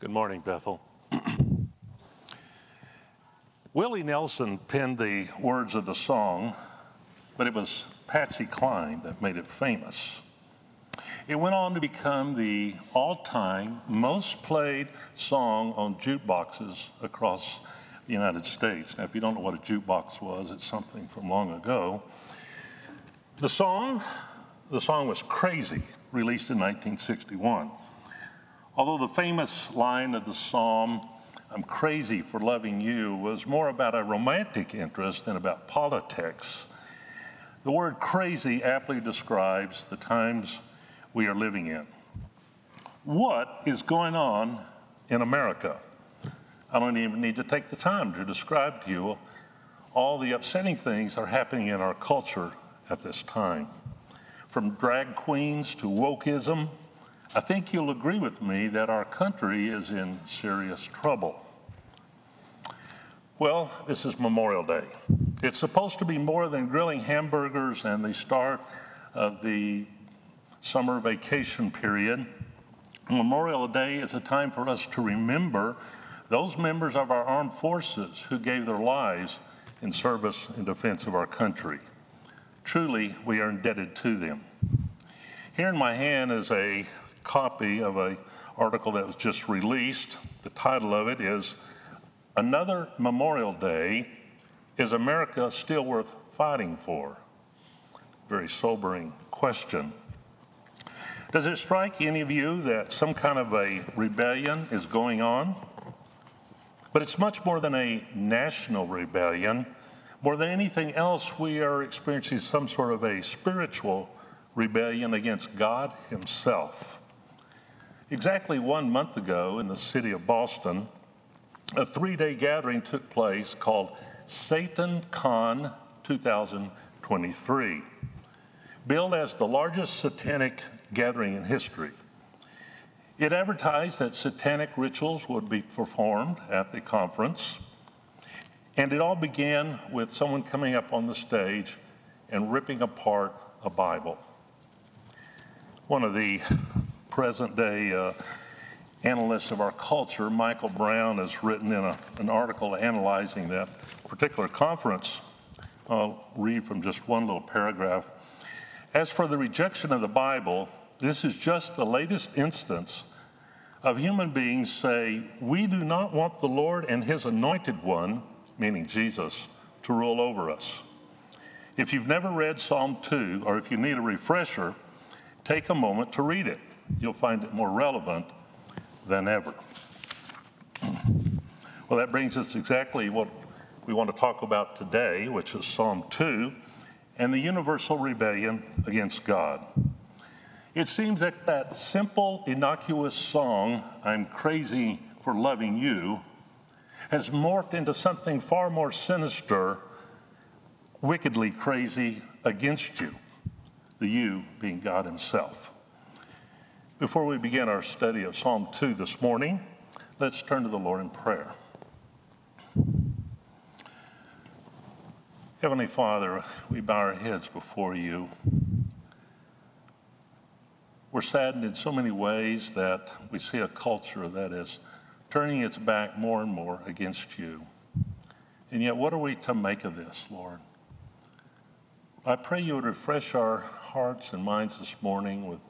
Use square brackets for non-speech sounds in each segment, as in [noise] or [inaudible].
Good morning, Bethel. [clears throat] Willie Nelson penned the words of the song, but it was Patsy Cline that made it famous. It went on to become the all time most played song on jukeboxes across the United States. Now, if you don't know what a jukebox was, it's something from long ago. The song, the song was Crazy, released in 1961. Although the famous line of the psalm, I'm crazy for loving you, was more about a romantic interest than about politics, the word crazy aptly describes the times we are living in. What is going on in America? I don't even need to take the time to describe to you all the upsetting things that are happening in our culture at this time. From drag queens to wokeism, I think you'll agree with me that our country is in serious trouble. Well, this is Memorial Day. It's supposed to be more than grilling hamburgers and the start of the summer vacation period. Memorial Day is a time for us to remember those members of our armed forces who gave their lives in service and defense of our country. Truly, we are indebted to them. Here in my hand is a copy of an article that was just released. The title of it is Another Memorial Day Is America Still Worth Fighting For? Very sobering question. Does it strike any of you that some kind of a rebellion is going on? But it's much more than a national rebellion. More than anything else, we are experiencing some sort of a spiritual rebellion against God Himself. Exactly one month ago in the city of Boston, a three day gathering took place called Satan Con 2023, billed as the largest satanic gathering in history. It advertised that satanic rituals would be performed at the conference, and it all began with someone coming up on the stage and ripping apart a Bible. One of the present day uh, analyst of our culture, Michael Brown, has written in a, an article analyzing that particular conference. I'll read from just one little paragraph. As for the rejection of the Bible, this is just the latest instance of human beings say, We do not want the Lord and His anointed one, meaning Jesus, to rule over us. If you've never read Psalm 2, or if you need a refresher, take a moment to read it. You'll find it more relevant than ever. Well, that brings us exactly what we want to talk about today, which is Psalm 2 and the universal rebellion against God. It seems that that simple, innocuous song, I'm Crazy for Loving You, has morphed into something far more sinister, wickedly crazy against you, the you being God Himself. Before we begin our study of Psalm 2 this morning, let's turn to the Lord in prayer. Heavenly Father, we bow our heads before you. We're saddened in so many ways that we see a culture that is turning its back more and more against you. And yet, what are we to make of this, Lord? I pray you would refresh our hearts and minds this morning with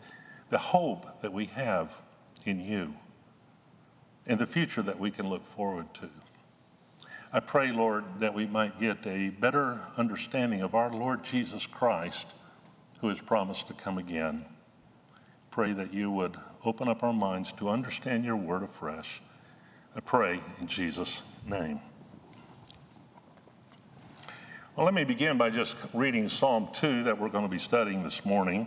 the hope that we have in you and the future that we can look forward to. I pray, Lord, that we might get a better understanding of our Lord Jesus Christ, who has promised to come again. Pray that you would open up our minds to understand your word afresh. I pray in Jesus' name. Well, let me begin by just reading Psalm 2 that we're going to be studying this morning.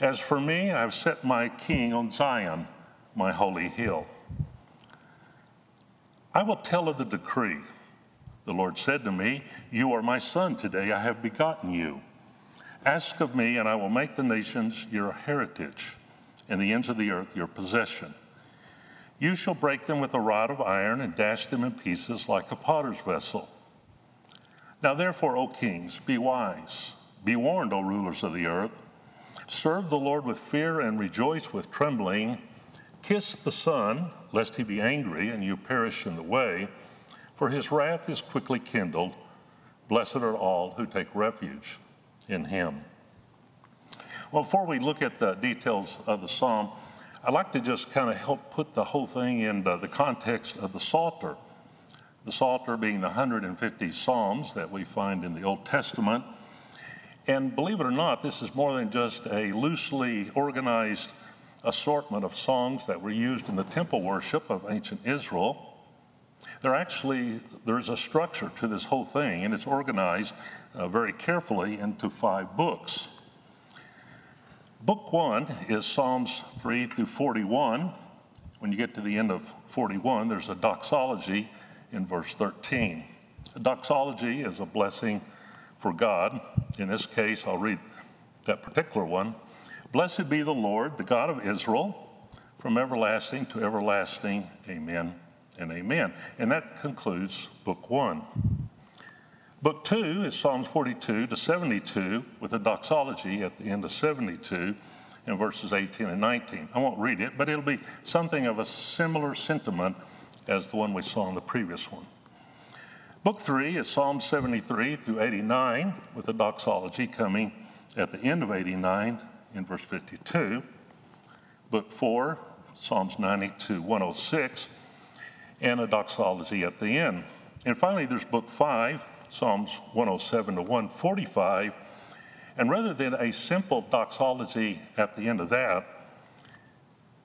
as for me, I've set my king on Zion, my holy hill. I will tell of the decree. The Lord said to me, You are my son, today I have begotten you. Ask of me, and I will make the nations your heritage, and the ends of the earth your possession. You shall break them with a rod of iron and dash them in pieces like a potter's vessel. Now, therefore, O kings, be wise. Be warned, O rulers of the earth. Serve the Lord with fear and rejoice with trembling. Kiss the Son, lest he be angry and you perish in the way, for his wrath is quickly kindled. Blessed are all who take refuge in him. Well, before we look at the details of the psalm, I'd like to just kind of help put the whole thing in the, context of the Psalter. The Psalter being the 150 Psalms that we find in the Old Testament. And believe it or not, this is more than just a loosely organized assortment of songs that were used in the temple worship of ancient Israel. There actually there's a structure to this whole thing, and it's organized uh, very carefully into five books. Book one is Psalms 3 through 41. When you get to the end of 41, there's a doxology in verse 13. A doxology is a blessing for God. In this case, I'll read that particular one. Blessed be the Lord, the God of Israel, from everlasting to everlasting. Amen and amen. And that concludes book one. Book two is Psalms 42 to 72 with a doxology at the end of 72 in verses 18 and 19. I won't read it, but it'll be something of a similar sentiment as the one we saw in the previous one. Book three is Psalm 73 through 89 with a doxology coming at the end of 89 in verse 52. Book four, Psalms 90 to 106, and a doxology at the end. And finally, there's book five, Psalms 107 to 145. And rather than a simple doxology at the end of that,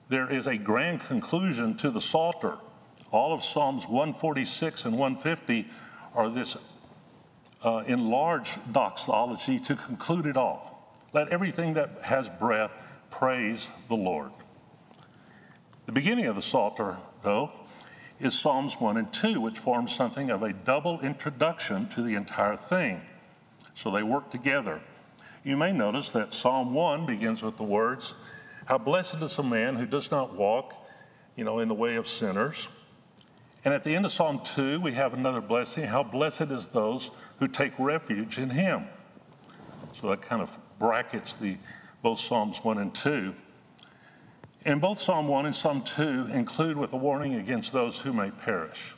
there is a grand conclusion to the Psalter. All of Psalms 146 and 150 are this uh, enlarged doxology to conclude it all. Let everything that has breath praise the Lord. The beginning of the Psalter, though, is Psalms 1 and 2, which forms something of a double introduction to the entire thing. So they work together. You may notice that Psalm 1 begins with the words, How blessed is a man who does not walk, you know, in the way of sinners. And at the end of Psalm 2, we have another blessing. How blessed is those who take refuge in him. So that kind of brackets the both Psalms 1 and 2. And both Psalm 1 and Psalm 2 include with a warning against those who may perish.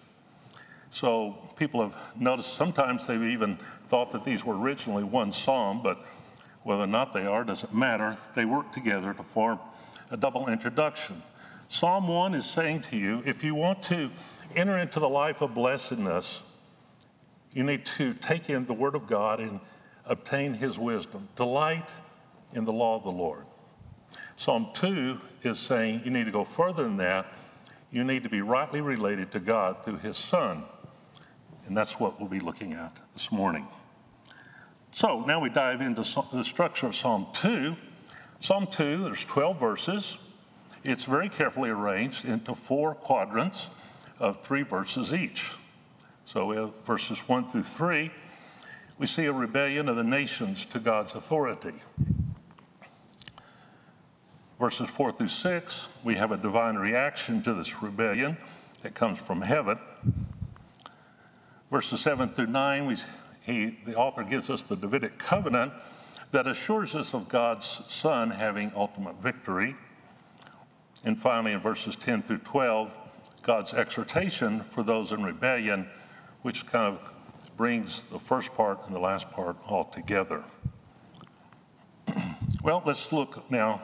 So people have noticed sometimes they've even thought that these were originally one psalm, but whether or not they are doesn't matter. They work together to form a double introduction. Psalm 1 is saying to you if you want to enter into the life of blessedness, you need to take in the Word of God and obtain His wisdom. Delight in the law of the Lord. Psalm 2 is saying you need to go further than that. You need to be rightly related to God through His Son. And that's what we'll be looking at this morning. So now we dive into the structure of Psalm 2. Psalm 2, there's 12 verses. It's very carefully arranged into four quadrants of three verses each. So we have verses 1 through 3. We see a rebellion of the nations to God's authority. Verses 4 through 6, we have a divine reaction to this rebellion that comes from heaven. Verses 7 through 9, we, he, the author gives us the Davidic covenant that assures us of God's Son having ultimate victory. And finally, in verses 10 through 12, God's exhortation for those in rebellion, which kind of brings the first part and the last part all together. [clears throat] well, let's look now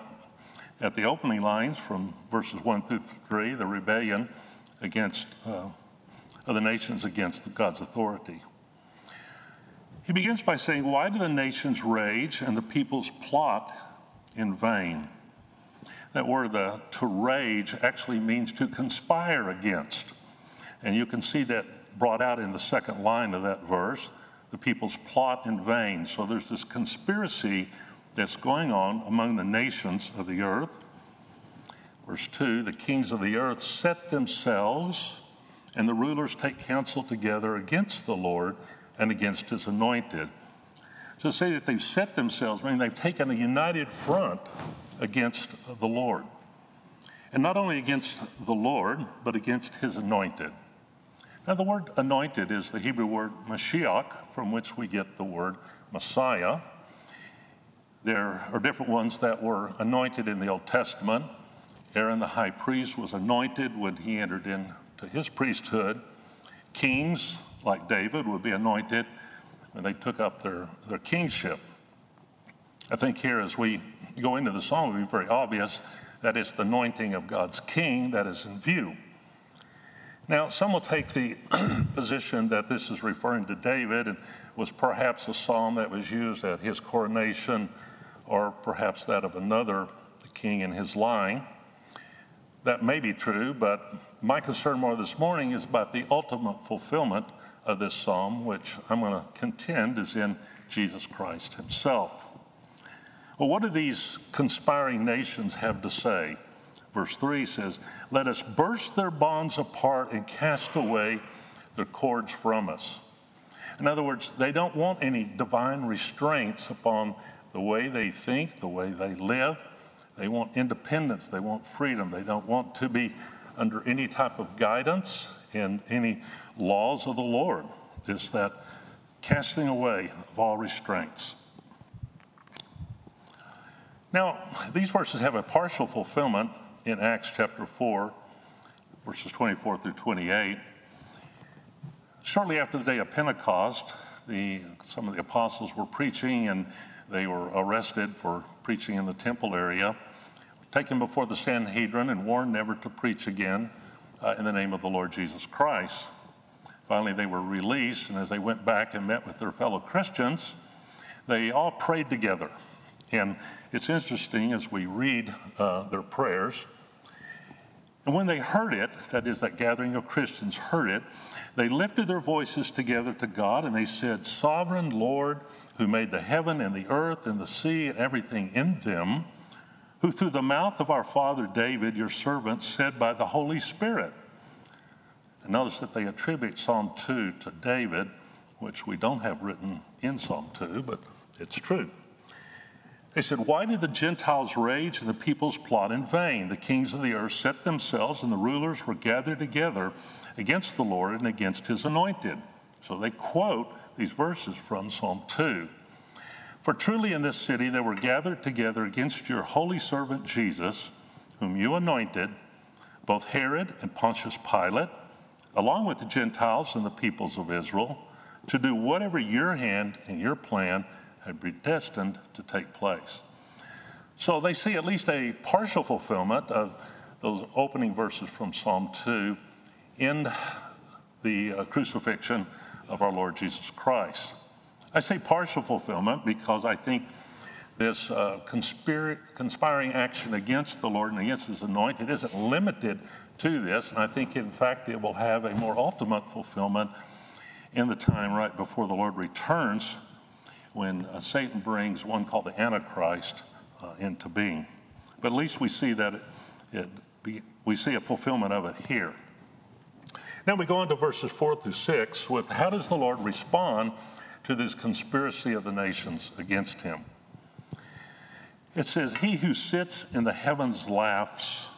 at the opening lines from verses 1 through 3, the rebellion against uh, of the nations against God's authority. He begins by saying, Why do the nations rage and the peoples plot in vain? That word, the, to rage, actually means to conspire against. And you can see that brought out in the second line of that verse. The peoples plot in vain. So there's this conspiracy that's going on among the nations of the earth. Verse 2 the kings of the earth set themselves and the rulers take counsel together against the Lord and against his anointed. So to say that they've set themselves, I mean, they've taken a united front against the Lord. And not only against the Lord, but against his anointed. Now, the word anointed is the Hebrew word Mashiach, from which we get the word Messiah. There are different ones that were anointed in the Old Testament. Aaron the high priest was anointed when he entered into his priesthood. Kings, like David, would be anointed when they took up their, their kingship. I think here, as we go into the song, it will be very obvious that it's the anointing of God's king that is in view. Now, some will take the [clears throat] position that this is referring to David and was perhaps a psalm that was used at his coronation or perhaps that of another king in his line. That may be true, but my concern more this morning is about the ultimate fulfillment of this psalm, which I'm going to contend is in Jesus Christ himself. Well, what do these conspiring nations have to say? Verse 3 says, Let us burst their bonds apart and cast away their cords from us. In other words, they don't want any divine restraints upon the way they think, the way they live. They want independence, they want freedom. They don't want to be under any type of guidance and any laws of the Lord. It's that casting away of all restraints. Now, these verses have a partial fulfillment in Acts chapter 4, verses 24 through 28. Shortly after the day of Pentecost, the, some of the apostles were preaching and they were arrested for preaching in the temple area, taken before the Sanhedrin and warned never to preach again uh, in the name of the Lord Jesus Christ. Finally, they were released, and as they went back and met with their fellow Christians, they all prayed together. And it's interesting as we read uh, their prayers. And when they heard it, that is, that gathering of Christians heard it, they lifted their voices together to God and they said, Sovereign Lord, who made the heaven and the earth and the sea and everything in them, who through the mouth of our father David, your servant, said by the Holy Spirit. And notice that they attribute Psalm 2 to David, which we don't have written in Psalm 2, but it's true. They said, Why did the Gentiles rage and the peoples plot in vain? The kings of the earth set themselves, and the rulers were gathered together against the Lord and against his anointed. So they quote these verses from Psalm 2. For truly in this city they were gathered together against your holy servant Jesus, whom you anointed, both Herod and Pontius Pilate, along with the Gentiles and the peoples of Israel, to do whatever your hand and your plan had predestined to take place. So they see at least a partial fulfillment of those opening verses from Psalm 2 in the uh, crucifixion of our Lord Jesus Christ. I say partial fulfillment because I think this uh, conspir- conspiring action against the Lord and against his anointed isn't limited to this. And I think, in fact, it will have a more ultimate fulfillment in the time right before the Lord returns when uh, Satan brings one called the Antichrist uh, into being. But at least we see that it, it be, we see a fulfillment of it here. Now we go on to verses four through six with how does the Lord respond to this conspiracy of the nations against him? It says, He who sits in the heavens laughs,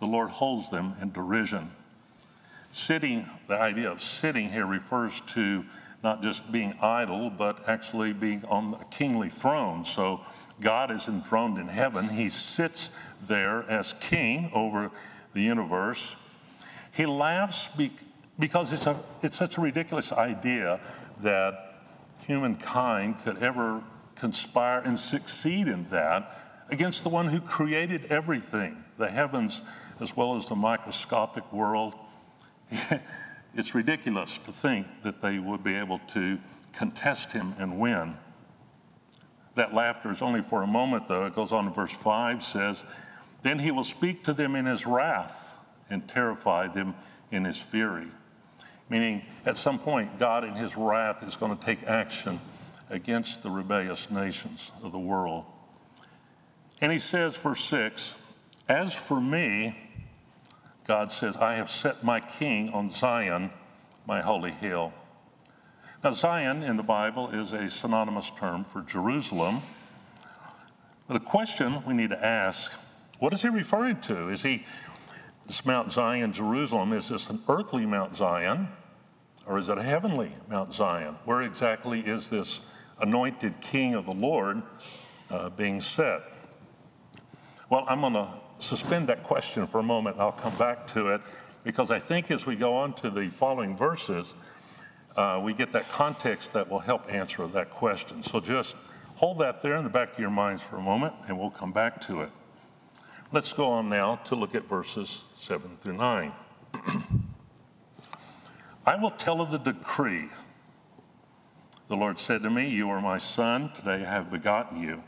the Lord holds them in derision. Sitting, the idea of sitting here refers to not just being idle, but actually being on a kingly throne. So God is enthroned in heaven. He sits there as king over the universe. He laughs because it's, a, it's such a ridiculous idea that humankind could ever conspire and succeed in that against the one who created everything, the heavens as well as the microscopic world. [laughs] it's ridiculous to think that they would be able to contest him and win. That laughter is only for a moment, though. It goes on in verse 5 says, Then he will speak to them in his wrath and terrify them in his fury. Meaning, at some point, God in his wrath is going to take action against the rebellious nations of the world. And he says, verse 6, As for me, God says, I have set my king on Zion, my holy hill. Now, Zion in the Bible is a synonymous term for Jerusalem. But the question we need to ask what is he referring to? Is he, this Mount Zion, Jerusalem, is this an earthly Mount Zion or is it a heavenly Mount Zion? Where exactly is this anointed king of the Lord uh, being set? Well, I'm going to suspend that question for a moment. I'll come back to it because I think as we go on to the following verses, uh, we get that context that will help answer that question. So just hold that there in the back of your minds for a moment and we'll come back to it. Let's go on now to look at verses 7 through 9. [clears throat] I will tell of the decree. The Lord said to me, You are my son, today I have begotten you.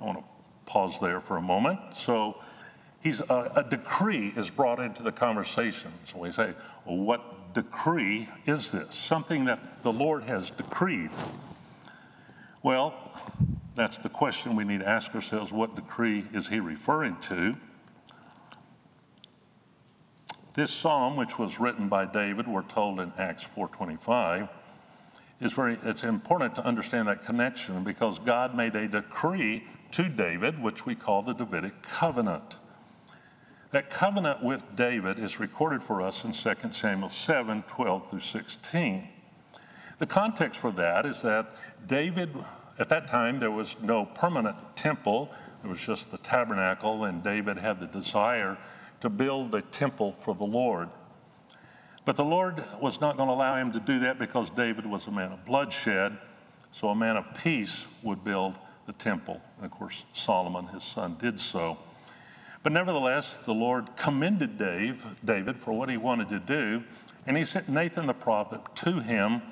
I want to pause there for a moment. So, he's a, a decree is brought into the conversation. So we say, well, what decree is this? Something that the Lord has decreed. Well, that's the question we need to ask ourselves. What decree is he referring to? This psalm, which was written by David, we're told in Acts 4:25, is very it's important to understand that connection because God made a decree to David, which we call the Davidic covenant. That covenant with David is recorded for us in 2 Samuel 7 12 through 16. The context for that is that David, at that time, there was no permanent temple, there was just the tabernacle, and David had the desire to build a temple for the Lord. But the Lord was not going to allow him to do that because David was a man of bloodshed, so a man of peace would build the temple. And of course, Solomon, his son, did so. But nevertheless, the Lord commended Dave, David for what he wanted to do, and he sent Nathan the prophet to him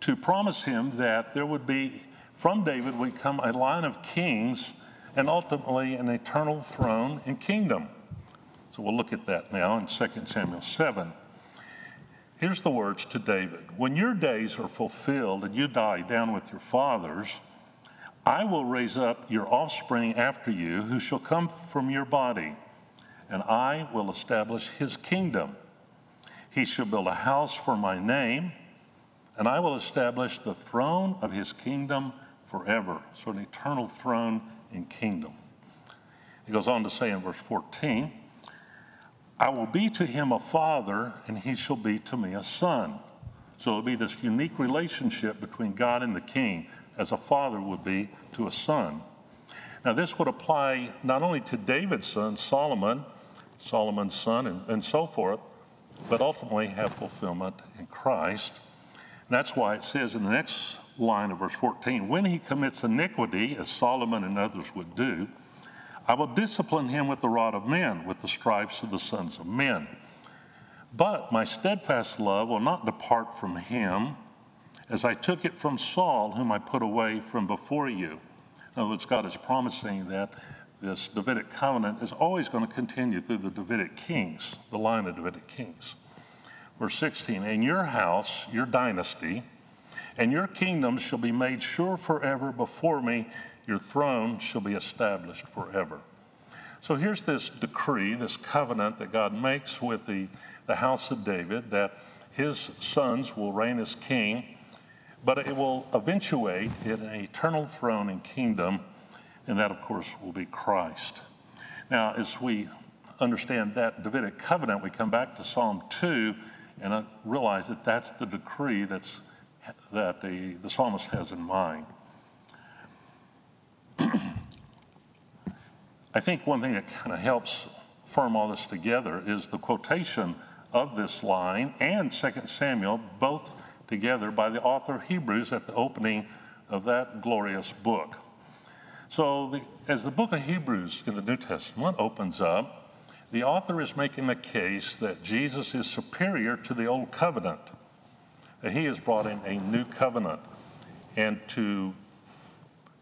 to promise him that there would be, from David would come a line of kings and ultimately an eternal throne and kingdom. So we'll look at that now in 2 Samuel 7. Here's the words to David When your days are fulfilled and you die down with your fathers, I will raise up your offspring after you, who shall come from your body, and I will establish his kingdom. He shall build a house for my name, and I will establish the throne of his kingdom forever. So, an eternal throne and kingdom. He goes on to say in verse 14, I will be to him a father, and he shall be to me a son. So it'll be this unique relationship between God and the king as a father would be to a son. Now, this would apply not only to David's son, Solomon, Solomon's son, and, and so forth, but ultimately have fulfillment in Christ. And that's why it says in the next line of verse 14 when he commits iniquity, as Solomon and others would do, I will discipline him with the rod of men, with the stripes of the sons of men. But my steadfast love will not depart from him as I took it from Saul, whom I put away from before you. In other words, God is promising that this Davidic covenant is always going to continue through the Davidic kings, the line of Davidic kings. Verse 16, in your house, your dynasty, and your kingdom shall be made sure forever before me, your throne shall be established forever. So here's this decree, this covenant that God makes with the, the house of David that his sons will reign as king but it will eventuate in an eternal throne and kingdom, and that, of course, will be Christ. Now, as we understand that Davidic covenant, we come back to Psalm 2 and uh, realize that that's the decree that's, that the, the psalmist has in mind. [clears throat] I think one thing that kind of helps firm all this together is the quotation of this line and 2 Samuel, both together by the author of Hebrews at the opening of that glorious book. So, the, as the book of Hebrews in the New Testament opens up, the author is making the case that Jesus is superior to the old covenant, that he has brought in a new covenant. And to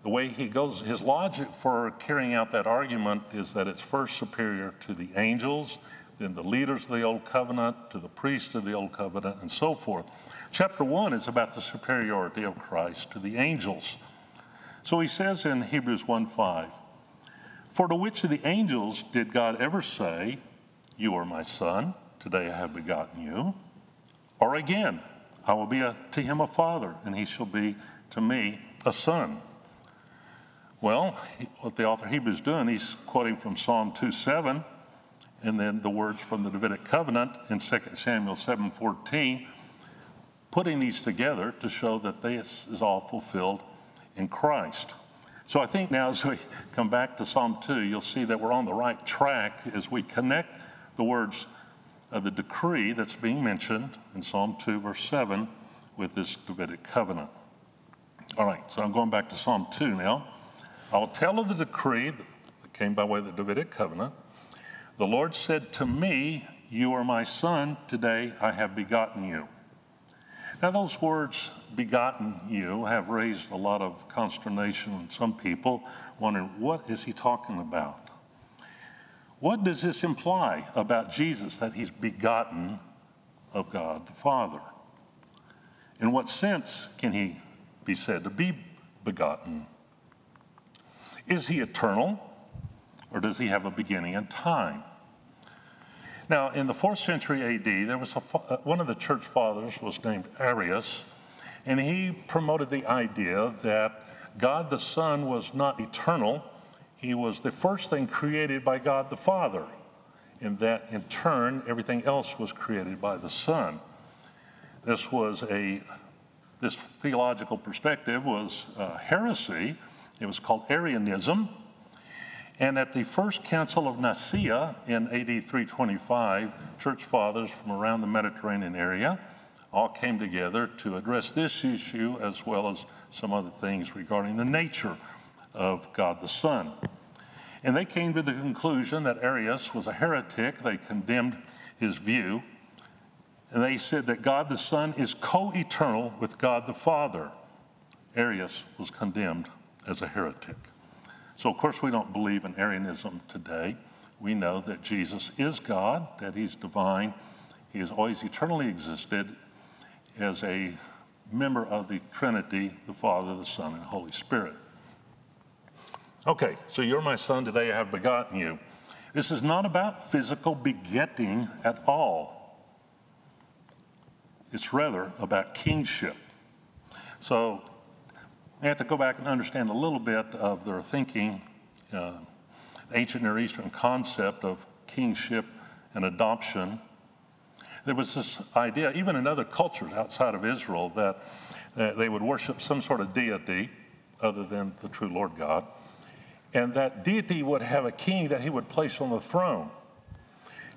the way he goes, his logic for carrying out that argument is that it's first superior to the angels, then the leaders of the old covenant, to the priests of the old covenant, and so forth. Chapter 1 is about the superiority of Christ to the angels. So he says in Hebrews 1 5, For to which of the angels did God ever say, You are my son, today I have begotten you. Or again, I will be a, to him a father, and he shall be to me a son. Well, what the author Hebrews doing, he's quoting from Psalm 2 7, and then the words from the Davidic covenant in 2 Samuel 7:14, putting these together to show that this is all fulfilled in Christ. So I think now as we come back to Psalm 2, you'll see that we're on the right track as we connect the words of the decree that's being mentioned in Psalm 2, verse 7, with this Davidic covenant. All right, so I'm going back to Psalm 2 now. I will tell of the decree that came by way of the Davidic covenant. The Lord said to me, You are my son, today I have begotten you. Now, those words, begotten you, have raised a lot of consternation in some people, wondering, what is he talking about? What does this imply about Jesus that he's begotten of God the Father? In what sense can he be said to be begotten? Is he eternal or does he have a beginning in time? Now, in the fourth century AD, there was a, uh, one of the church fathers was named Arius, and he promoted the idea that God the Son was not eternal. He was the first thing created by God the Father, and that in turn, everything else was created by the Son. This was a this theological perspective was uh, heresy it was called Arianism. And at the First Council of Nicaea in AD 325, church fathers from around the Mediterranean area all came together to address this issue as well as some other things regarding the nature of God the Son. And they came to the conclusion that Arius was a heretic. They condemned his view. And they said that God the Son is co eternal with God the Father. Arius was condemned as a heretic. So, of course, we don't believe in Arianism today. We know that Jesus is God, that He's divine. He has always eternally existed as a member of the Trinity, the Father, the Son, and Holy Spirit. Okay, so you're my son, today I have begotten you. This is not about physical begetting at all. It's rather about kingship. So we have to go back and understand a little bit of their thinking, uh, ancient Near Eastern concept of kingship and adoption. There was this idea, even in other cultures outside of Israel, that uh, they would worship some sort of deity other than the true Lord God. And that deity would have a king that he would place on the throne.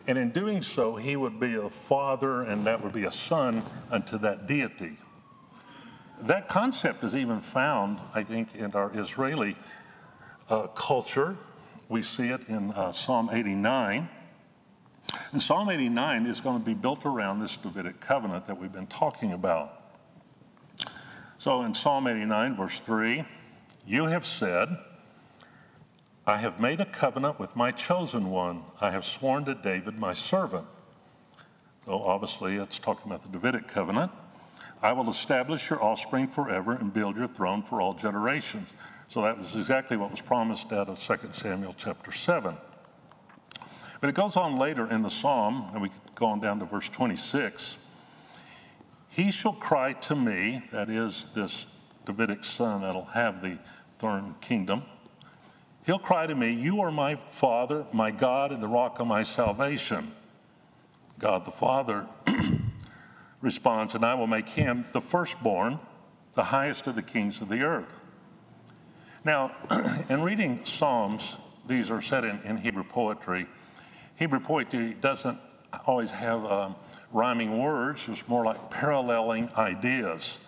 And in doing so, he would be a father and that would be a son unto that deity. That concept is even found, I think, in our Israeli uh, culture. We see it in uh, Psalm 89. And Psalm 89 is going to be built around this Davidic covenant that we've been talking about. So in Psalm 89, verse 3, you have said, I have made a covenant with my chosen one. I have sworn to David, my servant. So obviously, it's talking about the Davidic covenant. I will establish your offspring forever and build your throne for all generations. So that was exactly what was promised out of 2 Samuel chapter 7. But it goes on later in the psalm, and we go on down to verse 26. He shall cry to me, that is, this Davidic son that'll have the thorn kingdom. He'll cry to me, You are my Father, my God, and the rock of my salvation. God the Father [clears throat] responds, And I will make him the firstborn, the highest of the kings of the earth. Now, [clears throat] in reading Psalms, these are set in, in Hebrew poetry. Hebrew poetry doesn't always have um, rhyming words, it's more like paralleling ideas.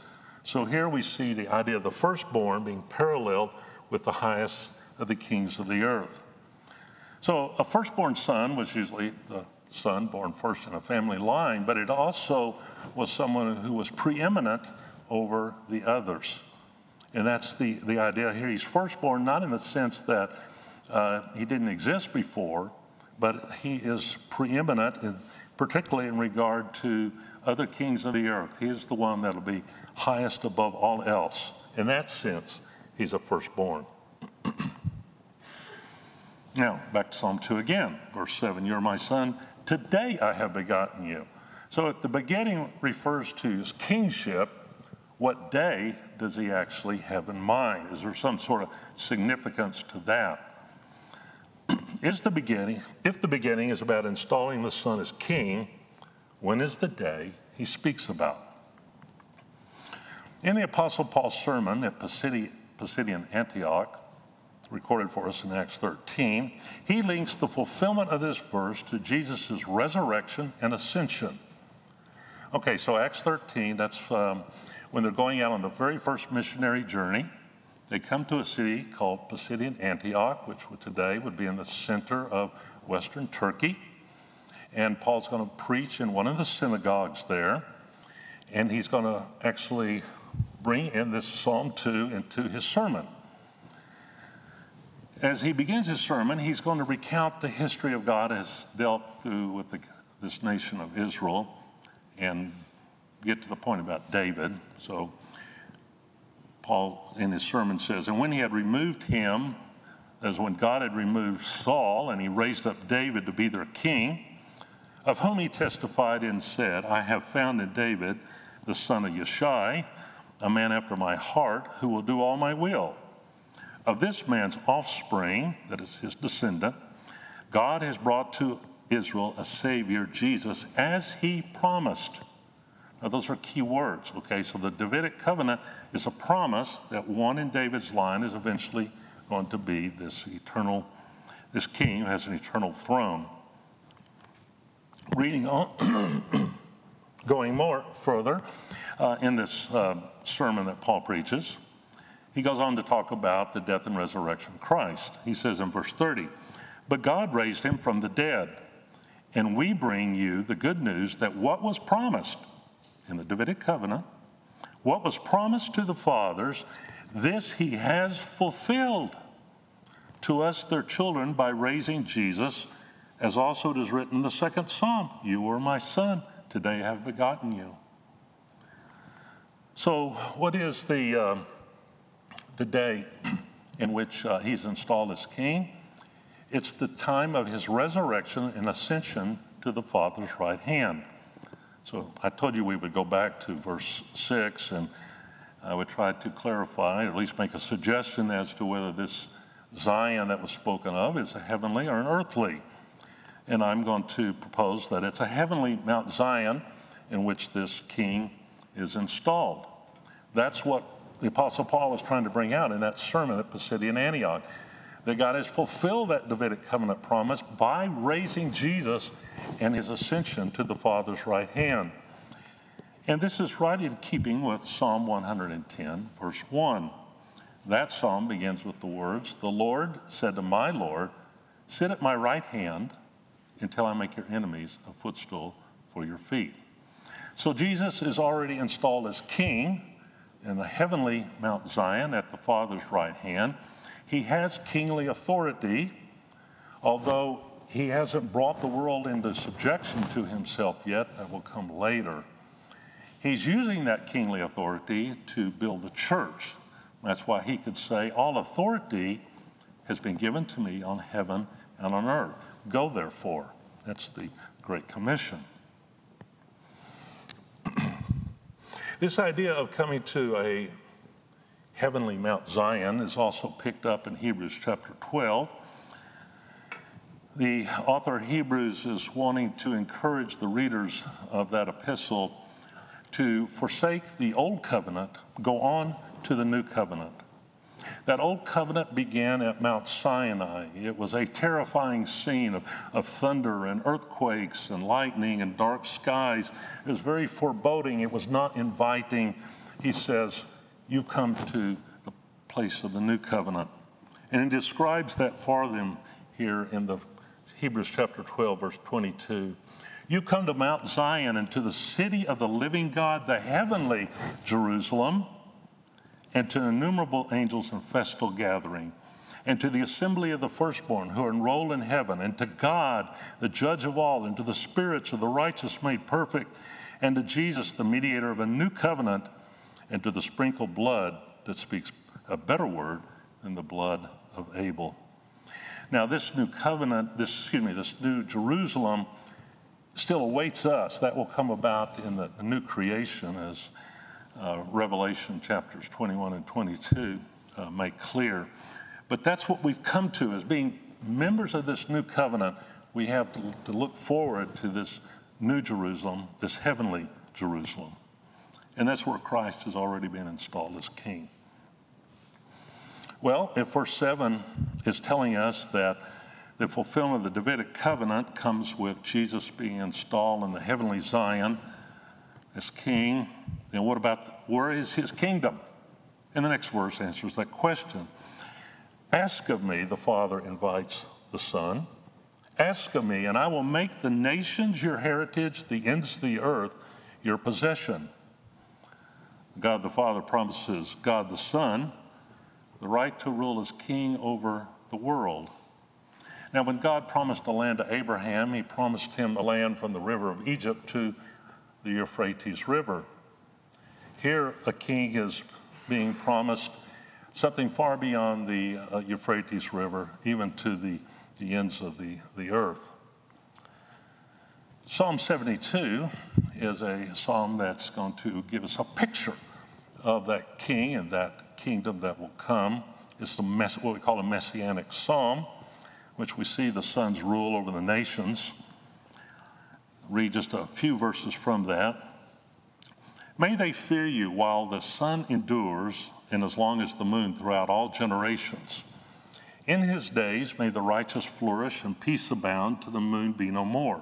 So here we see the idea of the firstborn being paralleled with the highest of the kings of the earth. So a firstborn son was usually the son born first in a family line, but it also was someone who was preeminent over the others. And that's the, the idea here. He's firstborn, not in the sense that uh, he didn't exist before, but he is preeminent, in, particularly in regard to other kings of the earth. He is the one that'll be highest above all else. In that sense, he's a firstborn. [clears throat] now, back to Psalm 2 again, verse 7 You're my son, Today I have begotten you. So if the beginning refers to his kingship. What day does he actually have in mind? Is there some sort of significance to that? [clears throat] is the beginning, if the beginning is about installing the Son as king, when is the day he speaks about? In the Apostle Paul's sermon at Pisidian Antioch, recorded for us in Acts 13, he links the fulfillment of this verse to Jesus' resurrection and ascension. Okay, so Acts 13, that's um, when they're going out on the very first missionary journey. They come to a city called Pisidian Antioch, which today would be in the center of Western Turkey. And Paul's going to preach in one of the synagogues there. And he's going to actually bring in this Psalm 2 into his sermon. As he begins his sermon, he's going to recount the history of God as dealt through with the, this nation of Israel and get to the point about David. So, Paul in his sermon says, And when he had removed him, as when God had removed Saul, and he raised up David to be their king, of whom he testified and said, I have found in David the son of Yeshai, a man after my heart, who will do all my will. Of this man's offspring, that is his descendant, God has brought to Israel a Savior, Jesus, as he promised. Now, those are key words, okay? So the Davidic covenant is a promise that one in David's line is eventually going to be this eternal, this king who has an eternal throne. Reading on, [clears throat] going more further uh, in this uh, sermon that Paul preaches, he goes on to talk about the death and resurrection of Christ. He says in verse 30, But God raised him from the dead, and we bring you the good news that what was promised in the Davidic covenant, what was promised to the fathers, this he has fulfilled to us, their children, by raising Jesus, as also it is written in the second psalm You are my son, today I have begotten you. So, what is the. Uh, the day in which uh, he's installed as king. It's the time of his resurrection and ascension to the Father's right hand. So I told you we would go back to verse 6 and I would try to clarify, or at least make a suggestion as to whether this Zion that was spoken of is a heavenly or an earthly. And I'm going to propose that it's a heavenly Mount Zion in which this king is installed. That's what the Apostle Paul was trying to bring out in that sermon at Pisidian Antioch. That God has fulfilled that Davidic covenant promise by raising Jesus and his ascension to the Father's right hand. And this is right in keeping with Psalm 110, verse 1. That psalm begins with the words The Lord said to my Lord, Sit at my right hand until I make your enemies a footstool for your feet. So Jesus is already installed as king in the heavenly Mount Zion at the Father's right hand. He has kingly authority, although he hasn't brought the world into subjection to himself yet. That will come later. He's using that kingly authority to build the church. That's why he could say, All authority has been given to me on heaven and on earth. Go therefore. That's the Great Commission. This idea of coming to a heavenly Mount Zion is also picked up in Hebrews chapter 12. The author of Hebrews is wanting to encourage the readers of that epistle to forsake the old covenant, go on to the new covenant. That old covenant began at Mount Sinai. It was a terrifying scene of, of thunder and earthquakes and lightning and dark skies. It was very foreboding. It was not inviting. He says, You come to the place of the new covenant. And he describes that for them here in the Hebrews chapter 12, verse 22. You come to Mount Zion and to the city of the living God, the heavenly Jerusalem and to innumerable angels in festal gathering, and to the assembly of the firstborn who are enrolled in heaven, and to God, the judge of all, and to the spirits of the righteous made perfect, and to Jesus, the mediator of a new covenant, and to the sprinkled blood that speaks a better word than the blood of Abel. Now, this new covenant, this, excuse me, this new Jerusalem still awaits us. That will come about in the new creation as uh, Revelation chapters 21 and 22 uh, make clear. But that's what we've come to as being members of this new covenant. We have to, to look forward to this new Jerusalem, this heavenly Jerusalem. And that's where Christ has already been installed as king. Well, if verse 7 is telling us that the fulfillment of the Davidic covenant comes with Jesus being installed in the heavenly Zion as king, then what about where is his kingdom? And the next verse answers that question. Ask of me, the Father invites the Son. Ask of me, and I will make the nations your heritage, the ends of the earth your possession. God the Father promises God the Son the right to rule as king over the world. Now, when God promised a land to Abraham, he promised him a land from the river of Egypt to the Euphrates River. Here, a king is being promised something far beyond the uh, Euphrates River, even to the, the ends of the, the earth. Psalm 72 is a psalm that's going to give us a picture of that king and that kingdom that will come. It's the mess, what we call a messianic psalm, which we see the Son's rule over the nations. Read just a few verses from that. May they fear you while the sun endures and as long as the moon throughout all generations. In his days may the righteous flourish and peace abound to the moon be no more.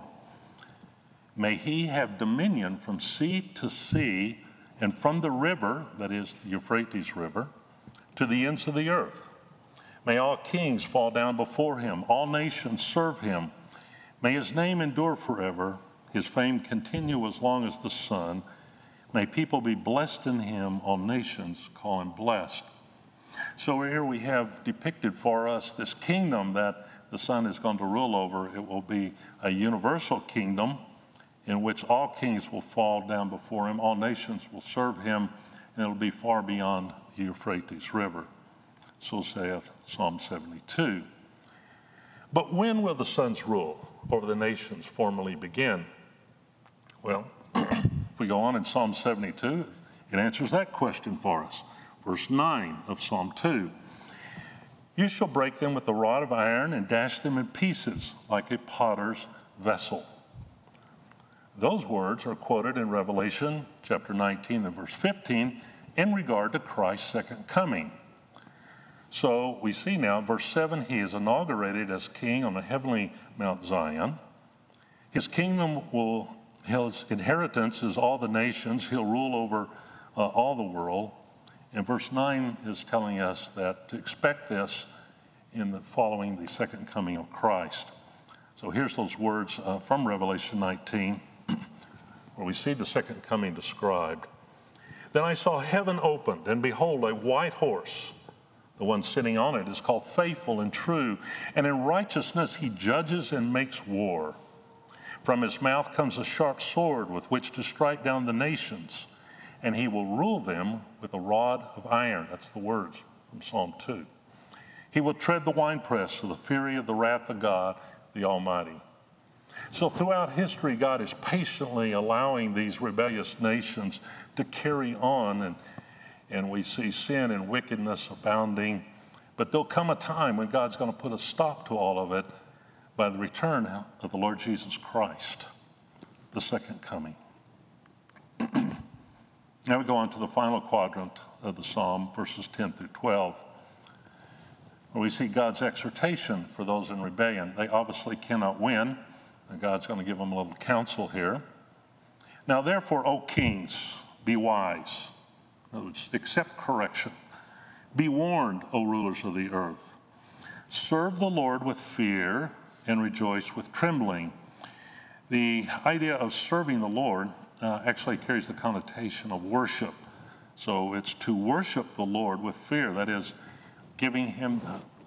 May he have dominion from sea to sea and from the river, that is the Euphrates River, to the ends of the earth. May all kings fall down before him, all nations serve him. May his name endure forever, his fame continue as long as the sun. May people be blessed in him, all nations call him blessed. So here we have depicted for us this kingdom that the Son is going to rule over. It will be a universal kingdom in which all kings will fall down before him, all nations will serve him, and it'll be far beyond the Euphrates River. So saith Psalm 72. But when will the Son's rule over the nations formally begin? Well, [clears throat] if we go on in Psalm 72, it answers that question for us. Verse 9 of Psalm 2 You shall break them with a rod of iron and dash them in pieces like a potter's vessel. Those words are quoted in Revelation chapter 19 and verse 15 in regard to Christ's second coming. So we see now, verse 7, he is inaugurated as king on the heavenly Mount Zion. His kingdom will, his inheritance is all the nations. He'll rule over uh, all the world. And verse 9 is telling us that to expect this in the following the second coming of Christ. So here's those words uh, from Revelation 19 [clears throat] where we see the second coming described. Then I saw heaven opened, and behold, a white horse. The one sitting on it is called faithful and true, and in righteousness he judges and makes war. From his mouth comes a sharp sword with which to strike down the nations, and he will rule them with a rod of iron. That's the words from Psalm 2. He will tread the winepress of the fury of the wrath of God, the Almighty. So, throughout history, God is patiently allowing these rebellious nations to carry on, and, and we see sin and wickedness abounding. But there'll come a time when God's going to put a stop to all of it by the return of the Lord Jesus Christ, the second coming. [clears throat] now we go on to the final quadrant of the psalm, verses 10 through 12, where we see God's exhortation for those in rebellion. They obviously cannot win. And God's going to give them a little counsel here. Now, therefore, O kings, be wise. In other words, accept correction. Be warned, O rulers of the earth. Serve the Lord with fear and rejoice with trembling. The idea of serving the Lord uh, actually carries the connotation of worship. So it's to worship the Lord with fear. That is, giving him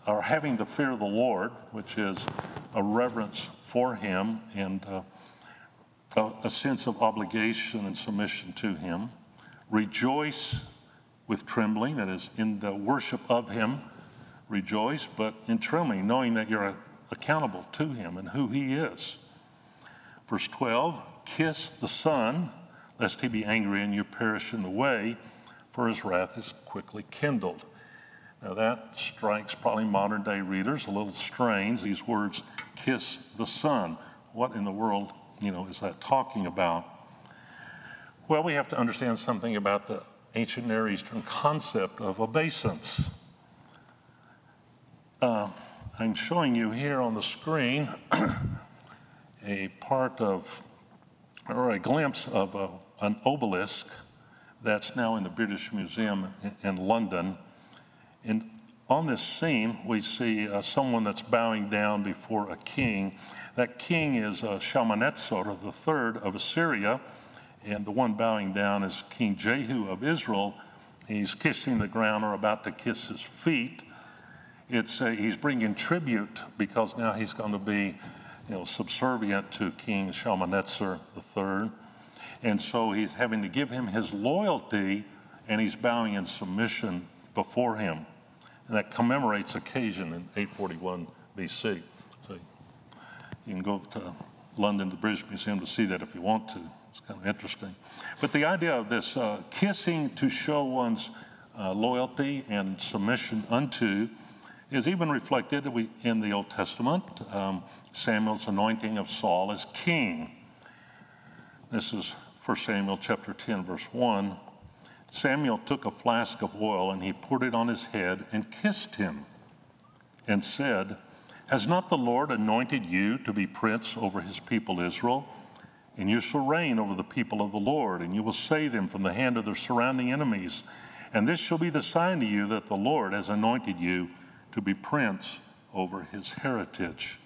or having the fear of the Lord, which is a reverence for him and uh, a, a sense of obligation and submission to him. Rejoice with trembling, that is, in the worship of him, rejoice, but in trembling, knowing that you're accountable to him and who he is. Verse 12 Kiss the Son, lest he be angry and you perish in the way, for his wrath is quickly kindled. Now that strikes probably modern day readers a little strange. These words, kiss the Son. What in the world, you know, is that talking about? Well, we have to understand something about the ancient Near Eastern concept of obeisance. Uh, I'm showing you here on the screen [clears throat] a part of, or a glimpse of a, an obelisk that's now in the British Museum in, London. And on this scene, we see uh, someone that's bowing down before a king. That king is uh, Shalmaneser III of Assyria, and the one bowing down is King Jehu of Israel. He's kissing the ground or about to kiss his feet. It's, uh, he's bringing tribute because now he's going to be you know, subservient to King Shalmaneser III. And so he's having to give him his loyalty and he's bowing in submission before him. And that commemorates occasion in 841 BC. So you can go to London, the British Museum, to see that if you want to. It's kind of interesting. But the idea of this uh, kissing to show one's uh, loyalty and submission unto is even reflected in the Old Testament. Um, Samuel's anointing of Saul as king. This is 1 Samuel chapter 10, verse 1. Samuel took a flask of oil and he poured it on his head and kissed him and said, Has not the Lord anointed you to be prince over his people Israel? And you shall reign over the people of the Lord, and you will save them from the hand of their surrounding enemies. And this shall be the sign to you that the Lord has anointed you to be prince over his heritage.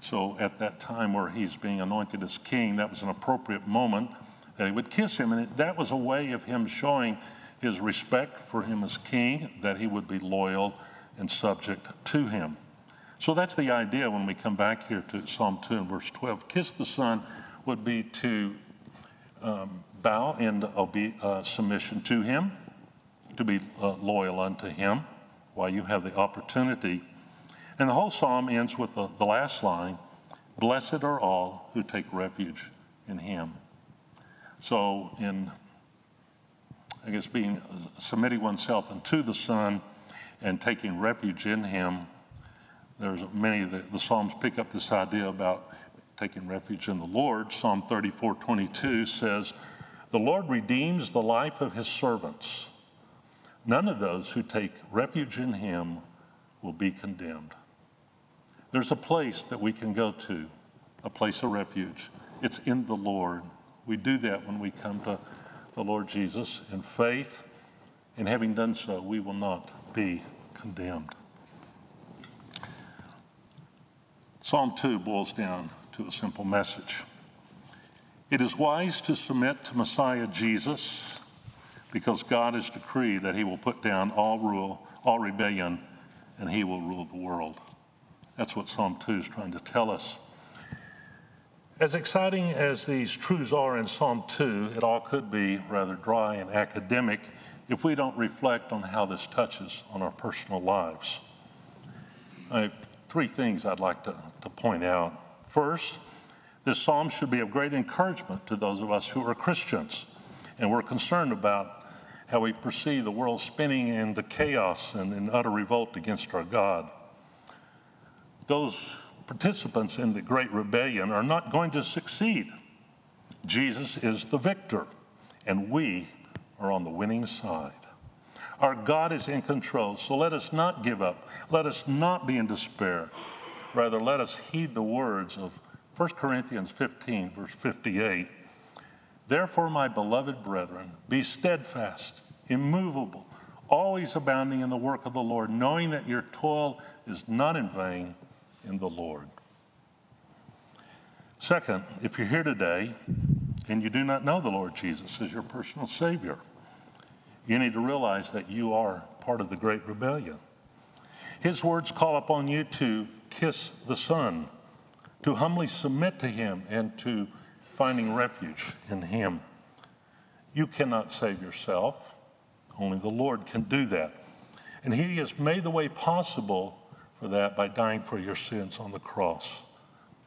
So at that time where he's being anointed as king, that was an appropriate moment that he would kiss him. And that was a way of him showing his respect for him as king, that he would be loyal and subject to him. So that's the idea when we come back here to Psalm 2 and verse 12. Kiss the Son would be to um, bow in obe- uh, submission to him, to be uh, loyal unto him while you have the opportunity. And the whole psalm ends with the, the last line Blessed are all who take refuge in him. So, in I guess being submitting oneself unto the Son and taking refuge in Him, there's many the, the Psalms pick up this idea about taking refuge in the Lord. Psalm 34 22 says, The Lord redeems the life of His servants. None of those who take refuge in Him will be condemned. There's a place that we can go to, a place of refuge. It's in the Lord. We do that when we come to the Lord Jesus in faith, and having done so, we will not be condemned. Psalm 2 boils down to a simple message. It is wise to submit to Messiah Jesus because God has decreed that he will put down all rule, all rebellion, and he will rule the world. That's what Psalm 2 is trying to tell us. As exciting as these truths are in Psalm 2, it all could be rather dry and academic if we don't reflect on how this touches on our personal lives. I three things I'd like to, to point out. First, this psalm should be of great encouragement to those of us who are Christians, and we're concerned about how we perceive the world spinning into chaos and in utter revolt against our God. Those participants in the Great Rebellion are not going to succeed. Jesus is the victor, and we are on the winning side. Our God is in control, so let us not give up. Let us not be in despair. Rather, let us heed the words of 1 Corinthians 15, verse 58. Therefore, my beloved brethren, be steadfast, immovable, always abounding in the work of the Lord, knowing that your toil is not in vain in the Lord. Second, if you're here today and you do not know the Lord Jesus as your personal Savior, you need to realize that you are part of the great rebellion. His words call upon you to kiss the Son, to humbly submit to Him, and to finding refuge in Him. You cannot save yourself, only the Lord can do that. And He has made the way possible for that by dying for your sins on the cross.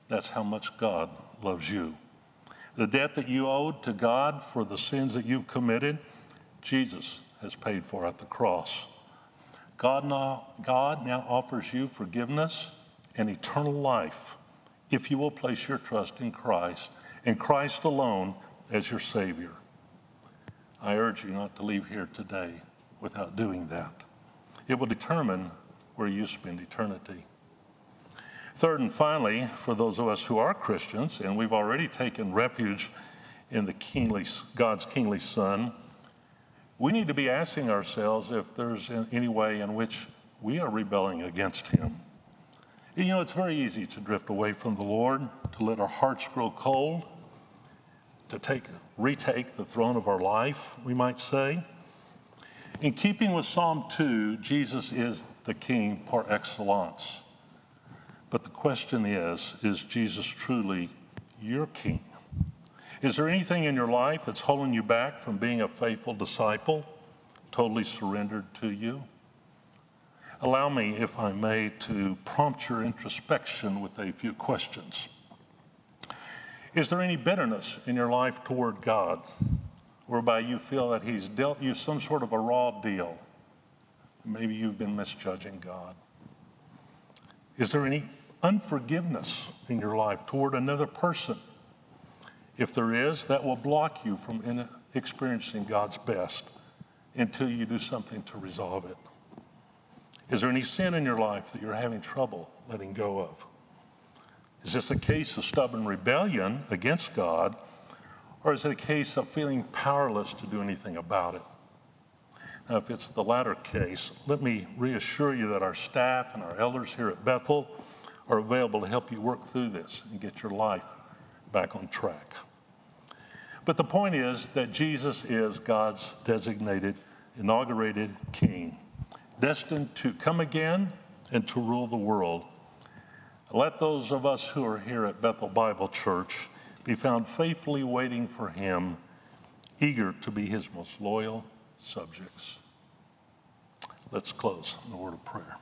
That's how much God loves you. The debt that you owed to God for the sins that you've committed, Jesus has paid for at the cross. God now, God now offers you forgiveness and eternal life if you will place your trust in Christ and Christ alone as your Savior. I urge you not to leave here today without doing that. It will determine where you spend eternity. Third and finally, for those of us who are Christians and we've already taken refuge in the kingly, God's kingly Son, we need to be asking ourselves if there's any way in which we are rebelling against Him. You know, it's very easy to drift away from the Lord, to let our hearts grow cold, to take, retake the throne of our life, we might say. In keeping with Psalm 2, Jesus is the King par excellence. But the question is is Jesus truly your King? Is there anything in your life that's holding you back from being a faithful disciple, totally surrendered to you? Allow me, if I may, to prompt your introspection with a few questions. Is there any bitterness in your life toward God whereby you feel that He's dealt you some sort of a raw deal? Maybe you've been misjudging God. Is there any unforgiveness in your life toward another person? If there is, that will block you from experiencing God's best until you do something to resolve it. Is there any sin in your life that you're having trouble letting go of? Is this a case of stubborn rebellion against God, or is it a case of feeling powerless to do anything about it? Now, if it's the latter case, let me reassure you that our staff and our elders here at Bethel are available to help you work through this and get your life back on track. But the point is that Jesus is God's designated, inaugurated king, destined to come again and to rule the world let those of us who are here at Bethel Bible Church be found faithfully waiting for him, eager to be his most loyal subjects. Let's close in a word of prayer.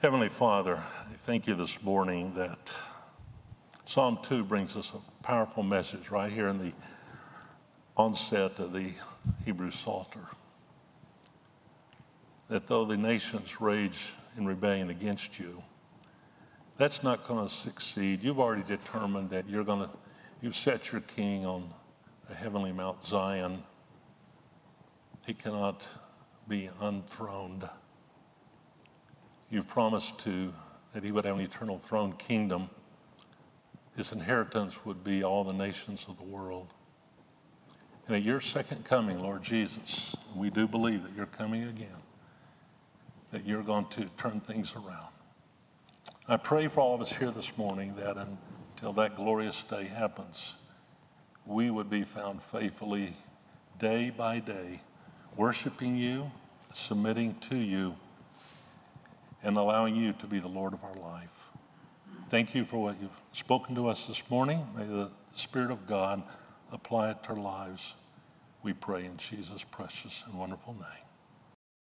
Heavenly Father, I thank you this morning that Psalm 2 brings us a powerful message right here in the onset of the Hebrew Psalter that though the nations rage in rebellion against you, that's not going to succeed. You've already determined that you're going to, you've set your king on the heavenly Mount Zion. He cannot be unthroned. You've promised to that he would have an eternal throne kingdom. His inheritance would be all the nations of the world. And at your second coming, Lord Jesus, we do believe that you're coming again that you're going to turn things around. I pray for all of us here this morning that until that glorious day happens, we would be found faithfully day by day, worshiping you, submitting to you, and allowing you to be the Lord of our life. Thank you for what you've spoken to us this morning. May the Spirit of God apply it to our lives. We pray in Jesus' precious and wonderful name.